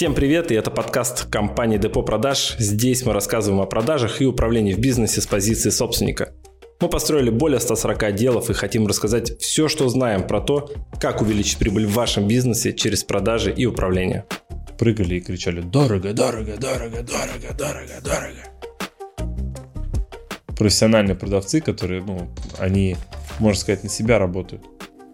Всем привет, и это подкаст компании Депо Продаж. Здесь мы рассказываем о продажах и управлении в бизнесе с позиции собственника. Мы построили более 140 отделов и хотим рассказать все, что знаем про то, как увеличить прибыль в вашем бизнесе через продажи и управление. Прыгали и кричали «Дорого, дорого, дорого, дорого, дорого, дорого». Профессиональные продавцы, которые, ну, они, можно сказать, на себя работают,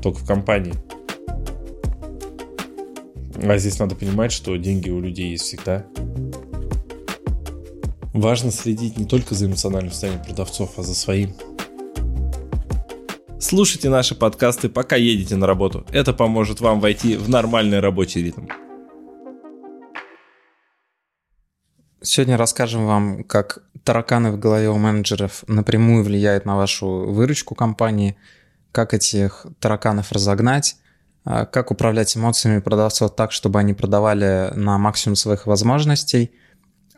только в компании – а здесь надо понимать, что деньги у людей есть всегда. Важно следить не только за эмоциональным состоянием продавцов, а за своим. Слушайте наши подкасты, пока едете на работу. Это поможет вам войти в нормальный рабочий ритм. Сегодня расскажем вам, как тараканы в голове у менеджеров напрямую влияют на вашу выручку компании, как этих тараканов разогнать, как управлять эмоциями продавцов так, чтобы они продавали на максимум своих возможностей,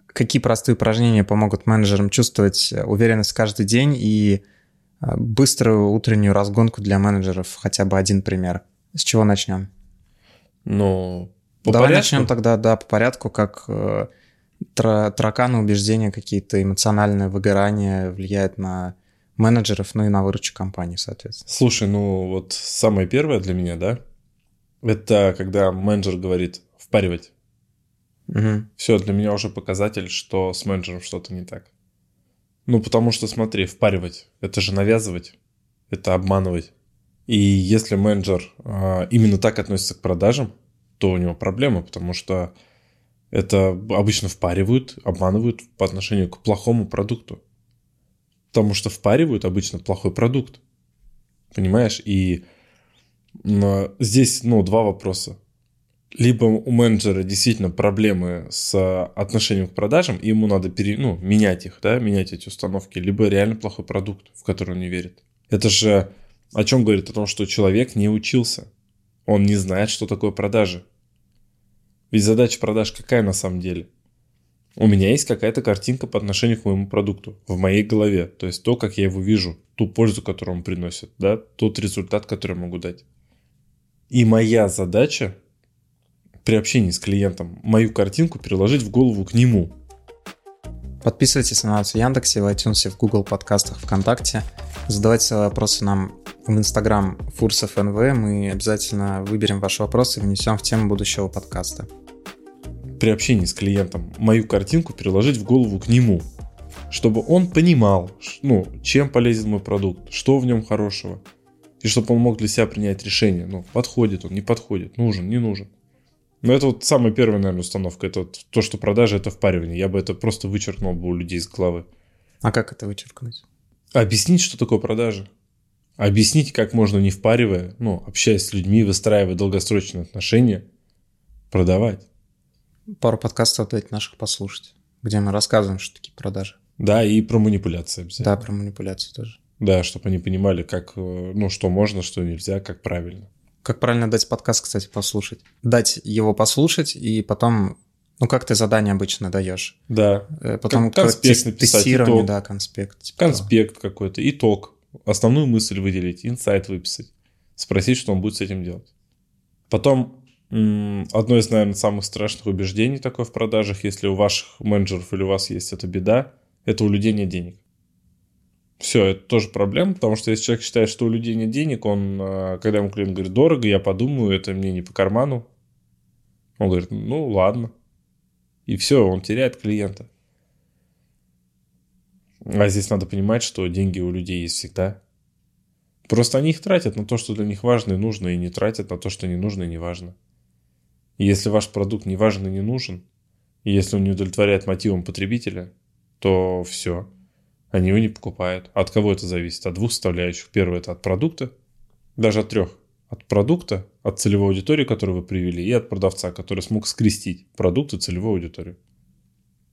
какие простые упражнения помогут менеджерам чувствовать уверенность каждый день и а, быструю утреннюю разгонку для менеджеров, хотя бы один пример. С чего начнем? Ну, по Давай порядку? начнем тогда, да, по порядку, как э, тараканы, убеждения, какие-то эмоциональные выгорания влияют на менеджеров, ну и на выручку компании, соответственно. Слушай, ну вот самое первое для меня, да, это когда менеджер говорит впаривать. Угу. Все, для меня уже показатель, что с менеджером что-то не так. Ну, потому что, смотри, впаривать – это же навязывать, это обманывать. И если менеджер э, именно так относится к продажам, то у него проблема, потому что это обычно впаривают, обманывают по отношению к плохому продукту. Потому что впаривают обычно плохой продукт. Понимаешь? И здесь, ну, два вопроса. Либо у менеджера действительно проблемы с отношением к продажам, и ему надо пере, ну, менять их, да, менять эти установки, либо реально плохой продукт, в который он не верит. Это же о чем говорит? О том, что человек не учился. Он не знает, что такое продажи. Ведь задача продаж какая на самом деле? У меня есть какая-то картинка по отношению к моему продукту в моей голове. То есть то, как я его вижу, ту пользу, которую он приносит, да, тот результат, который я могу дать. И моя задача при общении с клиентом мою картинку переложить в голову к нему. Подписывайтесь на нас в Яндексе, в iTunes, в Google подкастах, ВКонтакте. Задавайте свои вопросы нам в Инстаграм Фурсов НВ. Мы обязательно выберем ваши вопросы и внесем в тему будущего подкаста. При общении с клиентом мою картинку переложить в голову к нему, чтобы он понимал, ну, чем полезен мой продукт, что в нем хорошего – и чтобы он мог для себя принять решение, ну, подходит он, не подходит, нужен, не нужен. Но это вот самая первая, наверное, установка. Это вот то, что продажа – это впаривание. Я бы это просто вычеркнул бы у людей из головы. А как это вычеркнуть? Объяснить, что такое продажа. Объяснить, как можно, не впаривая, ну, общаясь с людьми, выстраивая долгосрочные отношения, продавать. Пару подкастов дать наших послушать, где мы рассказываем, что такие продажи. Да, и про манипуляции обязательно. Да, про манипуляции тоже. Да, чтобы они понимали, как, э, ну, что можно, что нельзя, как правильно. Как правильно дать подкаст, кстати, послушать. Дать его послушать, и потом, ну, как ты задание обычно даешь. Да. Э, потом как конспект написать, тестирование, итог. да, конспект. Типа конспект того. какой-то, итог. Основную мысль выделить, инсайт выписать. Спросить, что он будет с этим делать. Потом, одно из, наверное, самых страшных убеждений такое в продажах, если у ваших менеджеров или у вас есть эта беда, это у людей нет денег. Все, это тоже проблема, потому что если человек считает, что у людей нет денег, он, э, когда ему клиент говорит, дорого, я подумаю, это мне не по карману, он говорит, ну ладно. И все, он теряет клиента. А здесь надо понимать, что деньги у людей есть всегда. Просто они их тратят на то, что для них важно и нужно, и не тратят на то, что не нужно и не важно. И если ваш продукт не важен и не нужен, и если он не удовлетворяет мотивам потребителя, то все – они его не покупают. От кого это зависит? От двух составляющих. Первое – это от продукта, даже от трех. От продукта, от целевой аудитории, которую вы привели, и от продавца, который смог скрестить продукт и целевую аудиторию.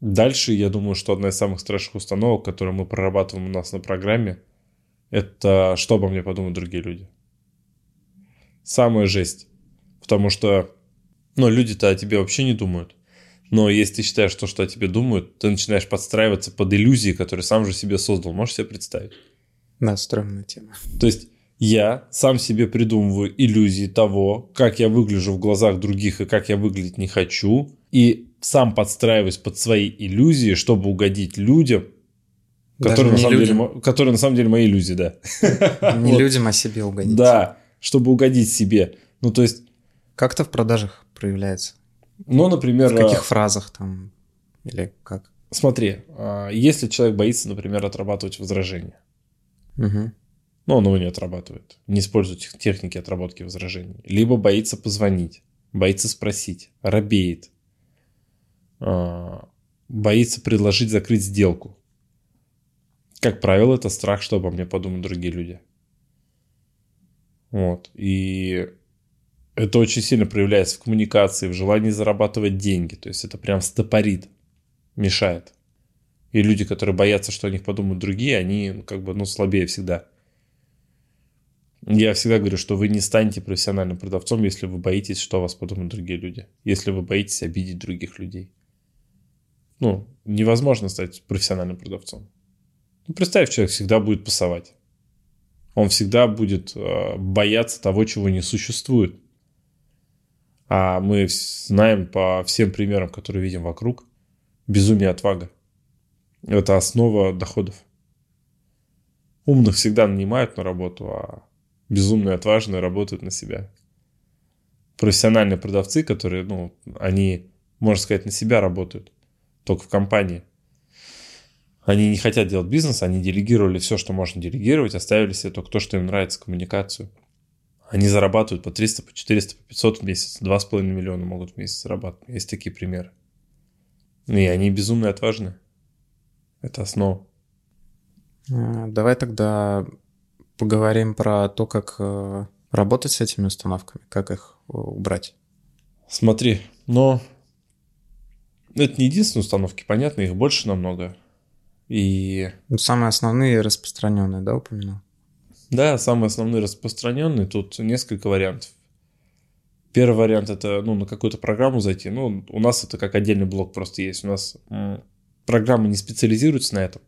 Дальше, я думаю, что одна из самых страшных установок, которую мы прорабатываем у нас на программе, это что обо мне подумают другие люди. Самая жесть. Потому что ну, люди-то о тебе вообще не думают. Но если ты считаешь то, что о тебе думают, ты начинаешь подстраиваться под иллюзии, которые сам же себе создал. Можешь себе представить? Да, стрёмная тема. То есть я сам себе придумываю иллюзии того, как я выгляжу в глазах других и как я выглядеть не хочу, и сам подстраиваюсь под свои иллюзии, чтобы угодить людям, которые, на самом, людям. деле, которые на самом деле мои иллюзии, да. Не Вот. людям, а себе угодить. Да, чтобы угодить себе. Ну, то есть, Как это в продажах проявляется? Ну, например, В каких фразах там? Или как? смотри, а, если человек боится, например, отрабатывать возражения, Мгм. но он его не отрабатывает, не использует тех- техники отработки возражений, либо боится позвонить, боится спросить, робеет, а, боится предложить закрыть сделку. Как правило, это страх, что обо мне подумают другие люди. Вот. И это очень сильно проявляется в коммуникации, в желании зарабатывать деньги. То есть это прям стопорит, мешает. И люди, которые боятся, что о них подумают другие, они ну, как бы ну, слабее всегда. Я всегда говорю, что вы не станете профессиональным продавцом, если вы боитесь, что о вас подумают другие люди. Если вы боитесь обидеть других людей. Ну, невозможно стать профессиональным продавцом. Ну, представь, человек всегда будет пасовать. Он всегда будет э, бояться того, чего не существует. А мы знаем по всем примерам, которые видим вокруг, безумие отвага. Это основа доходов. Умных всегда нанимают на работу, а безумные отважные работают на себя. Профессиональные продавцы, которые, ну, они, можно сказать, на себя работают, только в компании. Они не хотят делать бизнес, они делегировали все, что можно делегировать, оставили себе только то, что им нравится, коммуникацию. Они зарабатывают по 300, по 400, по 500 в месяц, 2,5 миллиона могут в месяц зарабатывать. Есть такие примеры. И они безумно отважны. Это основа. Э, Давай тогда поговорим про то, как э, работать с этими установками, как их э, убрать. Смотри, но это не единственные установки, понятно, их больше намного. И Ну, Самые основные распространенные, да, упомянул? Да, самые основные распространенные, тут несколько вариантов. Первый вариант это ну, на какую-то программу зайти. Ну, у нас это как отдельный блок просто есть. У нас программы не специализируются на этом,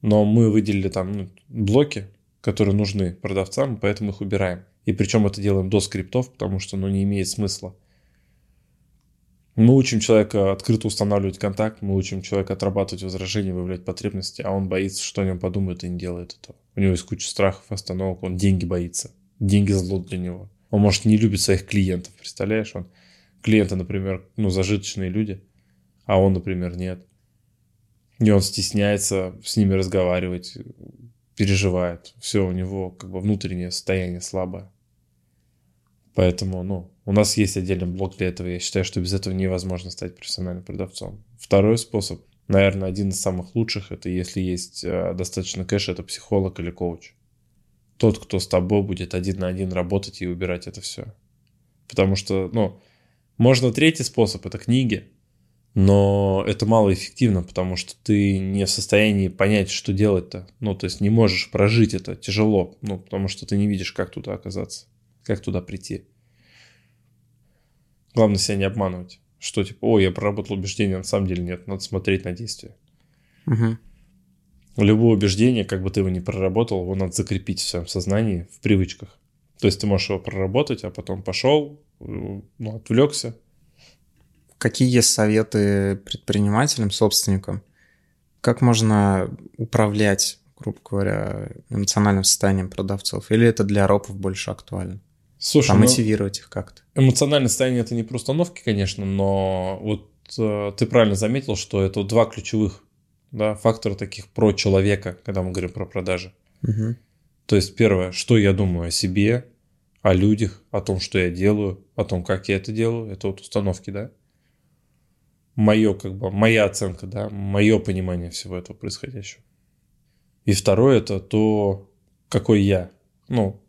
но мы выделили там ну, блоки, которые нужны продавцам, поэтому их убираем. И причем это делаем до скриптов, потому что ну, не имеет смысла. Мы учим человека открыто устанавливать контакт, мы учим человека отрабатывать возражения, выявлять потребности, а он боится, что о нем подумают и не делает этого. У него есть куча страхов, остановок, он деньги боится. Деньги зло для него. Он, может, не любит своих клиентов, представляешь? Он клиенты, например, ну, зажиточные люди, а он, например, нет. И он стесняется с ними разговаривать, переживает. Все, у него как бы внутреннее состояние слабое. Поэтому, ну, у нас есть отдельный блок для этого. Я считаю, что без этого невозможно стать профессиональным продавцом. Второй способ, наверное, один из самых лучших, это если есть э, достаточно кэша, это психолог или коуч. Тот, кто с тобой будет один на один работать и убирать это все. Потому что, ну, можно третий способ, это книги, но это малоэффективно, потому что ты не в состоянии понять, что делать-то. Ну, то есть не можешь прожить это, тяжело, ну, потому что ты не видишь, как туда оказаться, как туда прийти. Главное себя не обманывать, что типа, о, я проработал убеждение, на самом деле нет, надо смотреть на действие. Мгм. Любое убеждение, как бы ты его ни проработал, его надо закрепить в своем сознании, в привычках. То есть ты можешь его проработать, а потом пошел, ну, отвлекся, Какие есть советы предпринимателям, собственникам? Как можно управлять, грубо говоря, эмоциональным состоянием продавцов? Или это для ропов больше актуально? Слушай, А ну, мотивировать их как-то? эмоциональное состояние это не про установки, конечно, но вот э, ты правильно заметил, что это два ключевых да, фактора таких про человека, когда мы говорим про продажи. Мгм. То есть первое, что я думаю о себе, о людях, о том, что я делаю, о том, как я это делаю, это вот установки, да. Мое, как бы, моя оценка, да, мое понимание всего этого происходящего. И второе, это то, какой я, ну,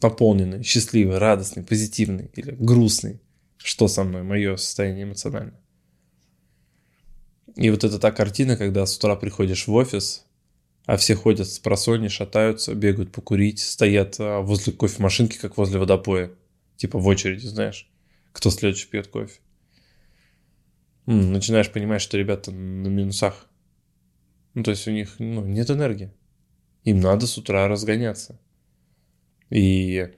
наполненный, счастливый, радостный, позитивный или грустный, что со мной, мое состояние эмоциональное. И вот это та картина, когда с утра приходишь в офис, а все ходят с просони, шатаются, бегают покурить, стоят а, возле кофемашинки, как возле водопоя. Типа в очереди, знаешь, кто следующий пьет кофе. Начинаешь понимать, что ребята на минусах. Ну, то есть у них ну, нет энергии. Им надо с утра разгоняться. И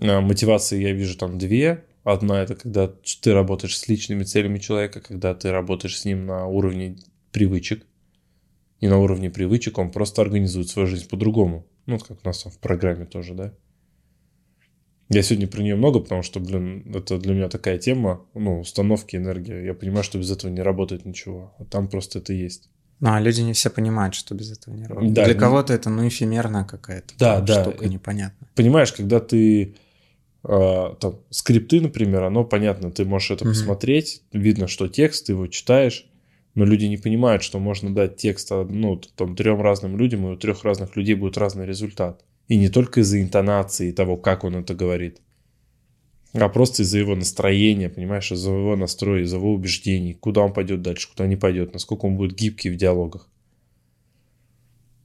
а, мотивации я вижу там две. Одна это когда ты работаешь с личными целями человека, когда ты работаешь с ним на уровне привычек. И на уровне привычек он просто организует свою жизнь по-другому. Ну, как у нас там в программе тоже, да? Я сегодня про нее много, потому что, блин, это для меня такая тема, ну, установки энергии. Я понимаю, что без этого не работает ничего, а там просто это есть. Ну, а люди не все понимают, что без этого не работает. Да, Для кого-то это, ну, эфемерная какая-то да, да, штука, непонятно. Понимаешь, когда ты э, там, скрипты, например, оно понятно, ты можешь это mm посмотреть, видно, что текст, ты его читаешь, но люди не понимают, что можно дать текст ну, там, трем разным людям, и у трех разных людей будет разный результат. И не только из-за интонации того, как он это говорит, а просто из-за его настроения, понимаешь, из-за его настроя, из-за его убеждений, куда он пойдет дальше, куда не пойдет, насколько он будет гибкий в диалогах.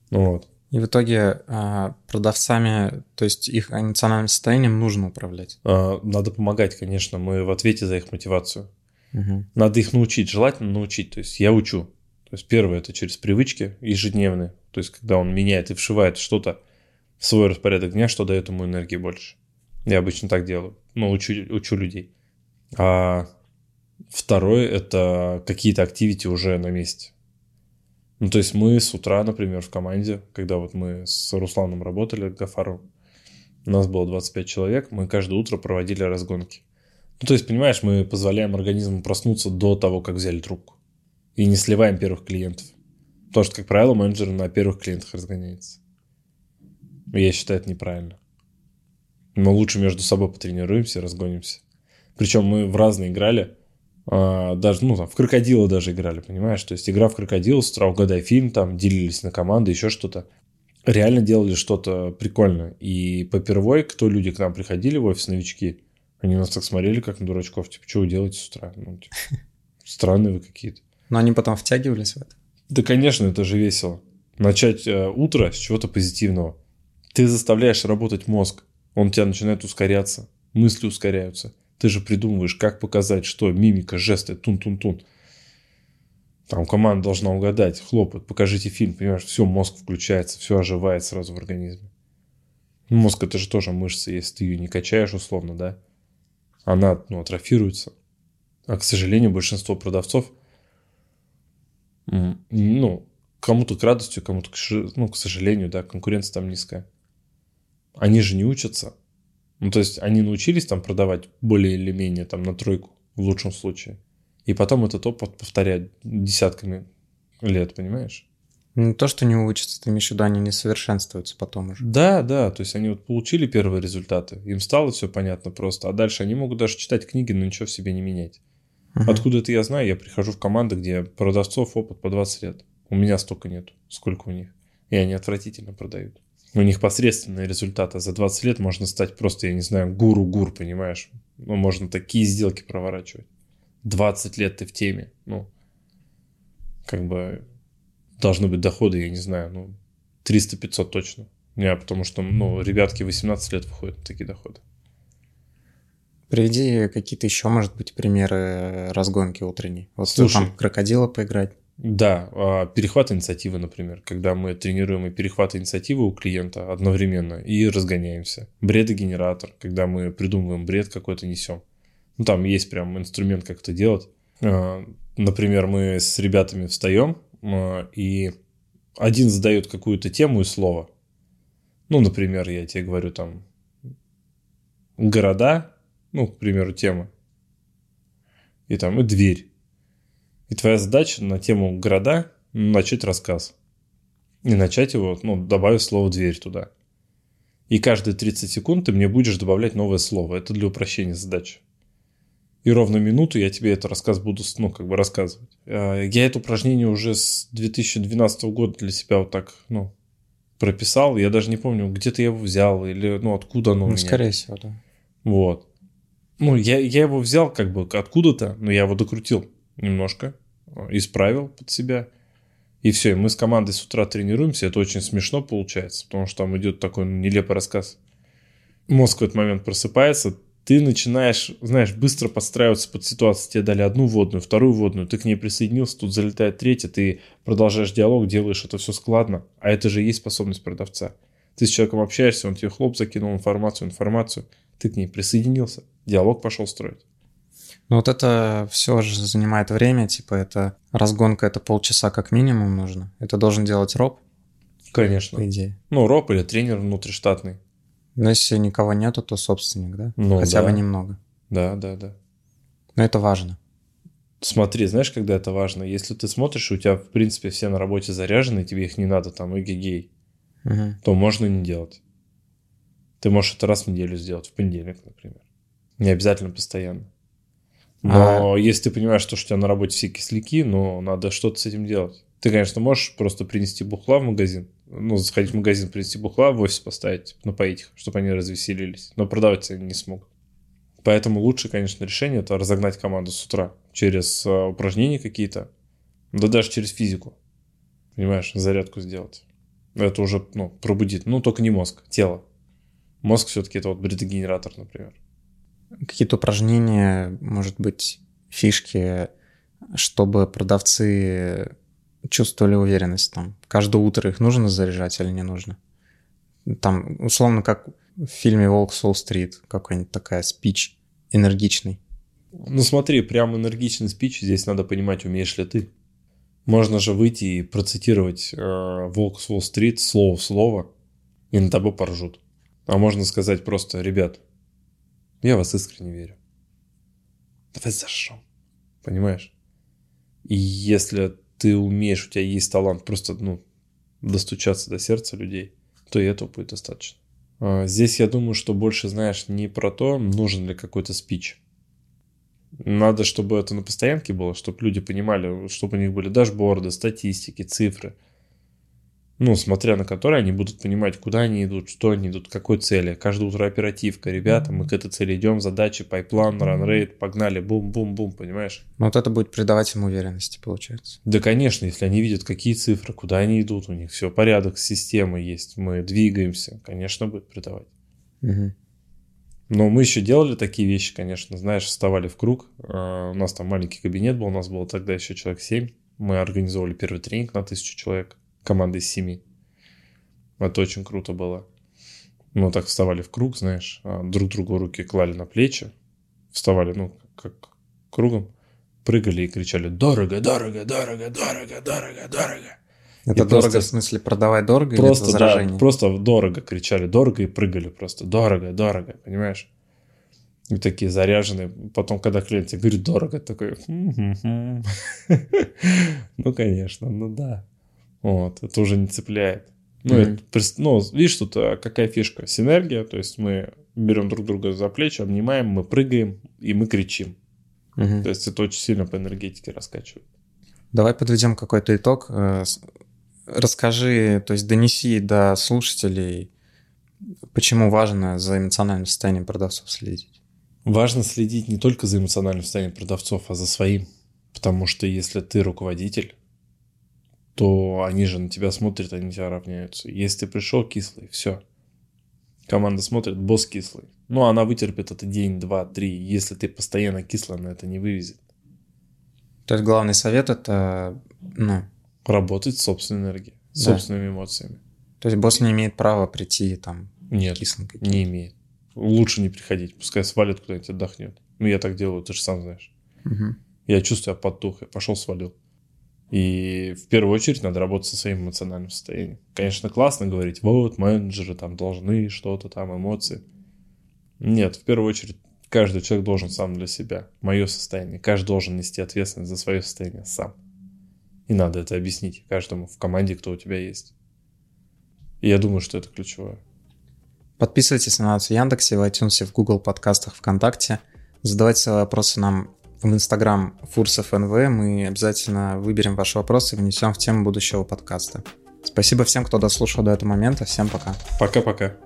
Вот. И в итоге а, продавцами, то есть их эмоциональным состоянием нужно управлять. А, надо помогать, конечно, мы в ответе за их мотивацию. Угу. Надо их научить, желательно научить. То есть я учу. То есть первое это через привычки ежедневные. То есть когда он меняет и вшивает что-то в свой распорядок дня, что дает ему энергии больше. Я обычно так делаю. Ну, учу, учу людей. А второе это какие-то активити уже на месте. Ну, то есть мы с утра, например, в команде, когда вот мы с Русланом работали, Гафаром, у нас было 25 человек, мы каждое утро проводили разгонки. Ну, то есть, понимаешь, мы позволяем организму проснуться до того, как взяли трубку. И не сливаем первых клиентов. Потому что, как правило, менеджер на первых клиентах разгоняется. И я считаю, это неправильно. Мы лучше между собой потренируемся, разгонимся. Причем мы в разные играли. А, даже, ну, там, в крокодила даже играли, понимаешь? То есть игра в крокодила, с утра угадай фильм, там, делились на команды, еще что-то. Реально делали что-то прикольное. И попервой, кто люди к нам приходили в офис, новички, они нас так смотрели, как на дурачков. Типа, что вы делаете с утра? Ну, типа, странные вы какие-то. Но они потом втягивались в это? Да, конечно, это же весело. Начать э, утро с чего-то позитивного. Ты заставляешь работать мозг. Он тебя начинает ускоряться. Мысли ускоряются. Ты же придумываешь, как показать, что мимика, жесты, тун-тун-тун. Там команда должна угадать, хлопает, покажите фильм, понимаешь, все, мозг включается, все оживает сразу в организме. Мозг это же тоже мышца, если ты ее не качаешь условно, да, она ну, атрофируется. А, к сожалению, большинство продавцов, ну, кому-то к радости, кому-то, к, ну, к сожалению, да, конкуренция там низкая. Они же не учатся, ну, то есть они научились там продавать более или менее там на тройку в лучшем случае. И потом этот опыт повторять десятками лет, понимаешь? Не то, что не учатся, ты имеешь в виду, они не совершенствуются потом уже. Да, да, то есть они вот получили первые результаты, им стало все понятно просто, а дальше они могут даже читать книги, но ничего в себе не менять. Угу. Откуда это я знаю? Я прихожу в команды, где продавцов опыт по 20 лет. У меня столько нет, сколько у них. И они отвратительно продают у них посредственные результаты. За 20 лет можно стать просто, я не знаю, гуру-гур, понимаешь? Ну, можно такие сделки проворачивать. 20 лет ты в теме. Ну, как бы должны быть доходы, я не знаю, ну, 300-500 точно. Не, потому что, ну, ребятки 18 лет выходят на такие доходы. Приведи какие-то еще, может быть, примеры разгонки утренней. Вот Слушай, там крокодила поиграть. Да, а, перехват инициативы, например, когда мы тренируем и перехват инициативы у клиента одновременно и разгоняемся. Бредогенератор, когда мы придумываем бред какой-то несем. Ну, там есть прям инструмент, как это делать. А, например, мы с ребятами встаем, а, и один задает какую-то тему и слово. Ну, например, я тебе говорю там города, ну, к примеру, тема. И там и дверь. И твоя задача на тему города начать рассказ. И начать его, ну, добавив слово «дверь» туда. И каждые 30 секунд ты мне будешь добавлять новое слово. Это для упрощения задачи. И ровно минуту я тебе этот рассказ буду, ну, как бы рассказывать. А, я это упражнение уже с 2012 года для себя вот так, ну, прописал. Я даже не помню, где-то я его взял или, ну, откуда оно ну, у меня. скорее всего, да. Вот. Ну, я, я его взял как бы откуда-то, но я его докрутил немножко, исправил под себя. И все, мы с командой с утра тренируемся. Это очень смешно получается, потому что там идет такой нелепый рассказ. Мозг в этот момент просыпается, ты начинаешь, знаешь, быстро подстраиваться под ситуацию. Тебе дали одну водную, вторую водную, ты к ней присоединился, тут залетает третья, ты продолжаешь диалог, делаешь это все складно. А это же и есть способность продавца. Ты с человеком общаешься, он тебе хлоп закинул информацию, информацию, ты к ней присоединился, диалог пошел строить. Ну вот это все же занимает время, типа это разгонка, это полчаса как минимум нужно. Это должен делать роб, Конечно. по идее. Ну, роб или тренер внутриштатный. Но если никого нету, то собственник, да? Ну, Хотя да. бы немного. Да, да, да. Но это важно. Смотри, знаешь, когда это важно? Если ты смотришь, и у тебя, в принципе, все на работе заряжены, и тебе их не надо, там, эгегей, Мгм. то можно не делать. Ты можешь это раз в неделю сделать, в понедельник, например. Не обязательно постоянно. Но если ты понимаешь, что у тебя на работе все кисляки, ну, надо что-то с этим делать. Ты, конечно, можешь просто принести бухла в магазин, ну, сходить в магазин, принести бухла, в офис поставить, напоить их, чтобы они развеселились. Но продавать они не смогут. Поэтому лучше, конечно, решение – это разогнать команду с утра через э, упражнения какие-то, да даже через физику. Понимаешь, зарядку сделать. Это уже, ну, пробудит. Ну, только не мозг, тело. Мозг все-таки это вот бредогенератор, например. Какие-то упражнения, может быть, фишки, чтобы продавцы чувствовали уверенность там. Каждое утро их нужно заряжать или не нужно? Там, условно, как в фильме «Волк с Уолл-стрит», какой-нибудь такая спич энергичный. Ну смотри, прям энергичный спич здесь надо понимать, умеешь ли ты. Можно же выйти и процитировать э, «Волк с Уолл-стрит» слово в слово, и на тобой поржут. А можно сказать просто, ребят, я вас искренне верю. Давай зажжем. Понимаешь? И если ты умеешь, у тебя есть талант просто, ну, достучаться до сердца людей, то и этого будет достаточно. А, Здесь я думаю, что больше знаешь не про то, нужен ли какой-то спич. Надо, чтобы это на постоянке было, чтобы люди понимали, чтобы у них были дашборды, статистики, цифры. Ну, смотря на которые они будут понимать, куда они идут, что они идут, к какой цели. Каждое утро оперативка. Ребята, мы к этой цели идем, задачи, pipeline, run rate, погнали, бум-бум-бум, понимаешь? Но вот это будет придавать им уверенности, получается. Да, конечно, если они видят, какие цифры, куда они идут, у них все порядок, система есть, мы двигаемся, конечно, будет придавать. Мгм. Но мы еще делали такие вещи, конечно, знаешь, вставали в круг. Э, У нас там маленький кабинет был, у нас было тогда еще человек 7. Мы организовали первый тренинг на тысячу человек, команда из семи. Это очень круто было. Мы так вставали в круг, знаешь, а, друг другу руки клали на плечи, вставали, ну, как кругом, прыгали и кричали «Дорого, дорого, дорого, дорого, дорого, дорого». Это И дорого, просто- в смысле, продавать дорого или Просто, да, возражение? просто дорого кричали, дорого и прыгали просто. Дорого, дорого, понимаешь? И такие заряженные. Потом, когда клиент тебе говорит дорого, такой... Ну, конечно, ну да. Вот, это уже не цепляет. Ну, Мгм. это ну, видишь, тут а, какая фишка? Синергия, то есть мы берем друг друга за плечи, обнимаем, мы прыгаем и мы кричим. Мгм. То есть это очень сильно по энергетике раскачивает. Давай подведем какой-то итог. Э, Расскажи, то есть донеси до слушателей, почему важно за эмоциональным состоянием продавцов следить. Важно следить не только за эмоциональным состоянием продавцов, а за своим. Потому что если ты руководитель, то они же на тебя смотрят, они тебя равняются. Если ты пришел кислый, все. Команда смотрит, босс кислый. Ну, она вытерпит это день, два, три. Если ты постоянно кислый, она это не вывезет. То есть главный совет это, ну, Работать с собственной энергией, с Да. собственными эмоциями. то есть босс не имеет права прийти там Нет, кислым каким-то. не имеет. Лучше не приходить, пускай свалит куда-нибудь, отдохнет. Ну, я так делаю, ты же сам знаешь. Мгм. Я чувствую, я подтух, я пошел, свалил. И в первую очередь надо работать со своим эмоциональным состоянием. Конечно, классно говорить, вот, менеджеры там должны что-то там, эмоции. Нет, в первую очередь каждый человек должен сам для себя. Мое состояние. Каждый должен нести ответственность за свое состояние сам. И надо это объяснить каждому в команде, кто у тебя есть. И я думаю, что это ключевое. Подписывайтесь на нас в Яндексе, в iTunes, в Google подкастах, ВКонтакте. Задавайте свои вопросы нам в Инстаграм Фурсов НВ. Мы обязательно выберем ваши вопросы и внесем в тему будущего подкаста. Спасибо всем, кто дослушал до этого момента. Всем пока. Пока-пока.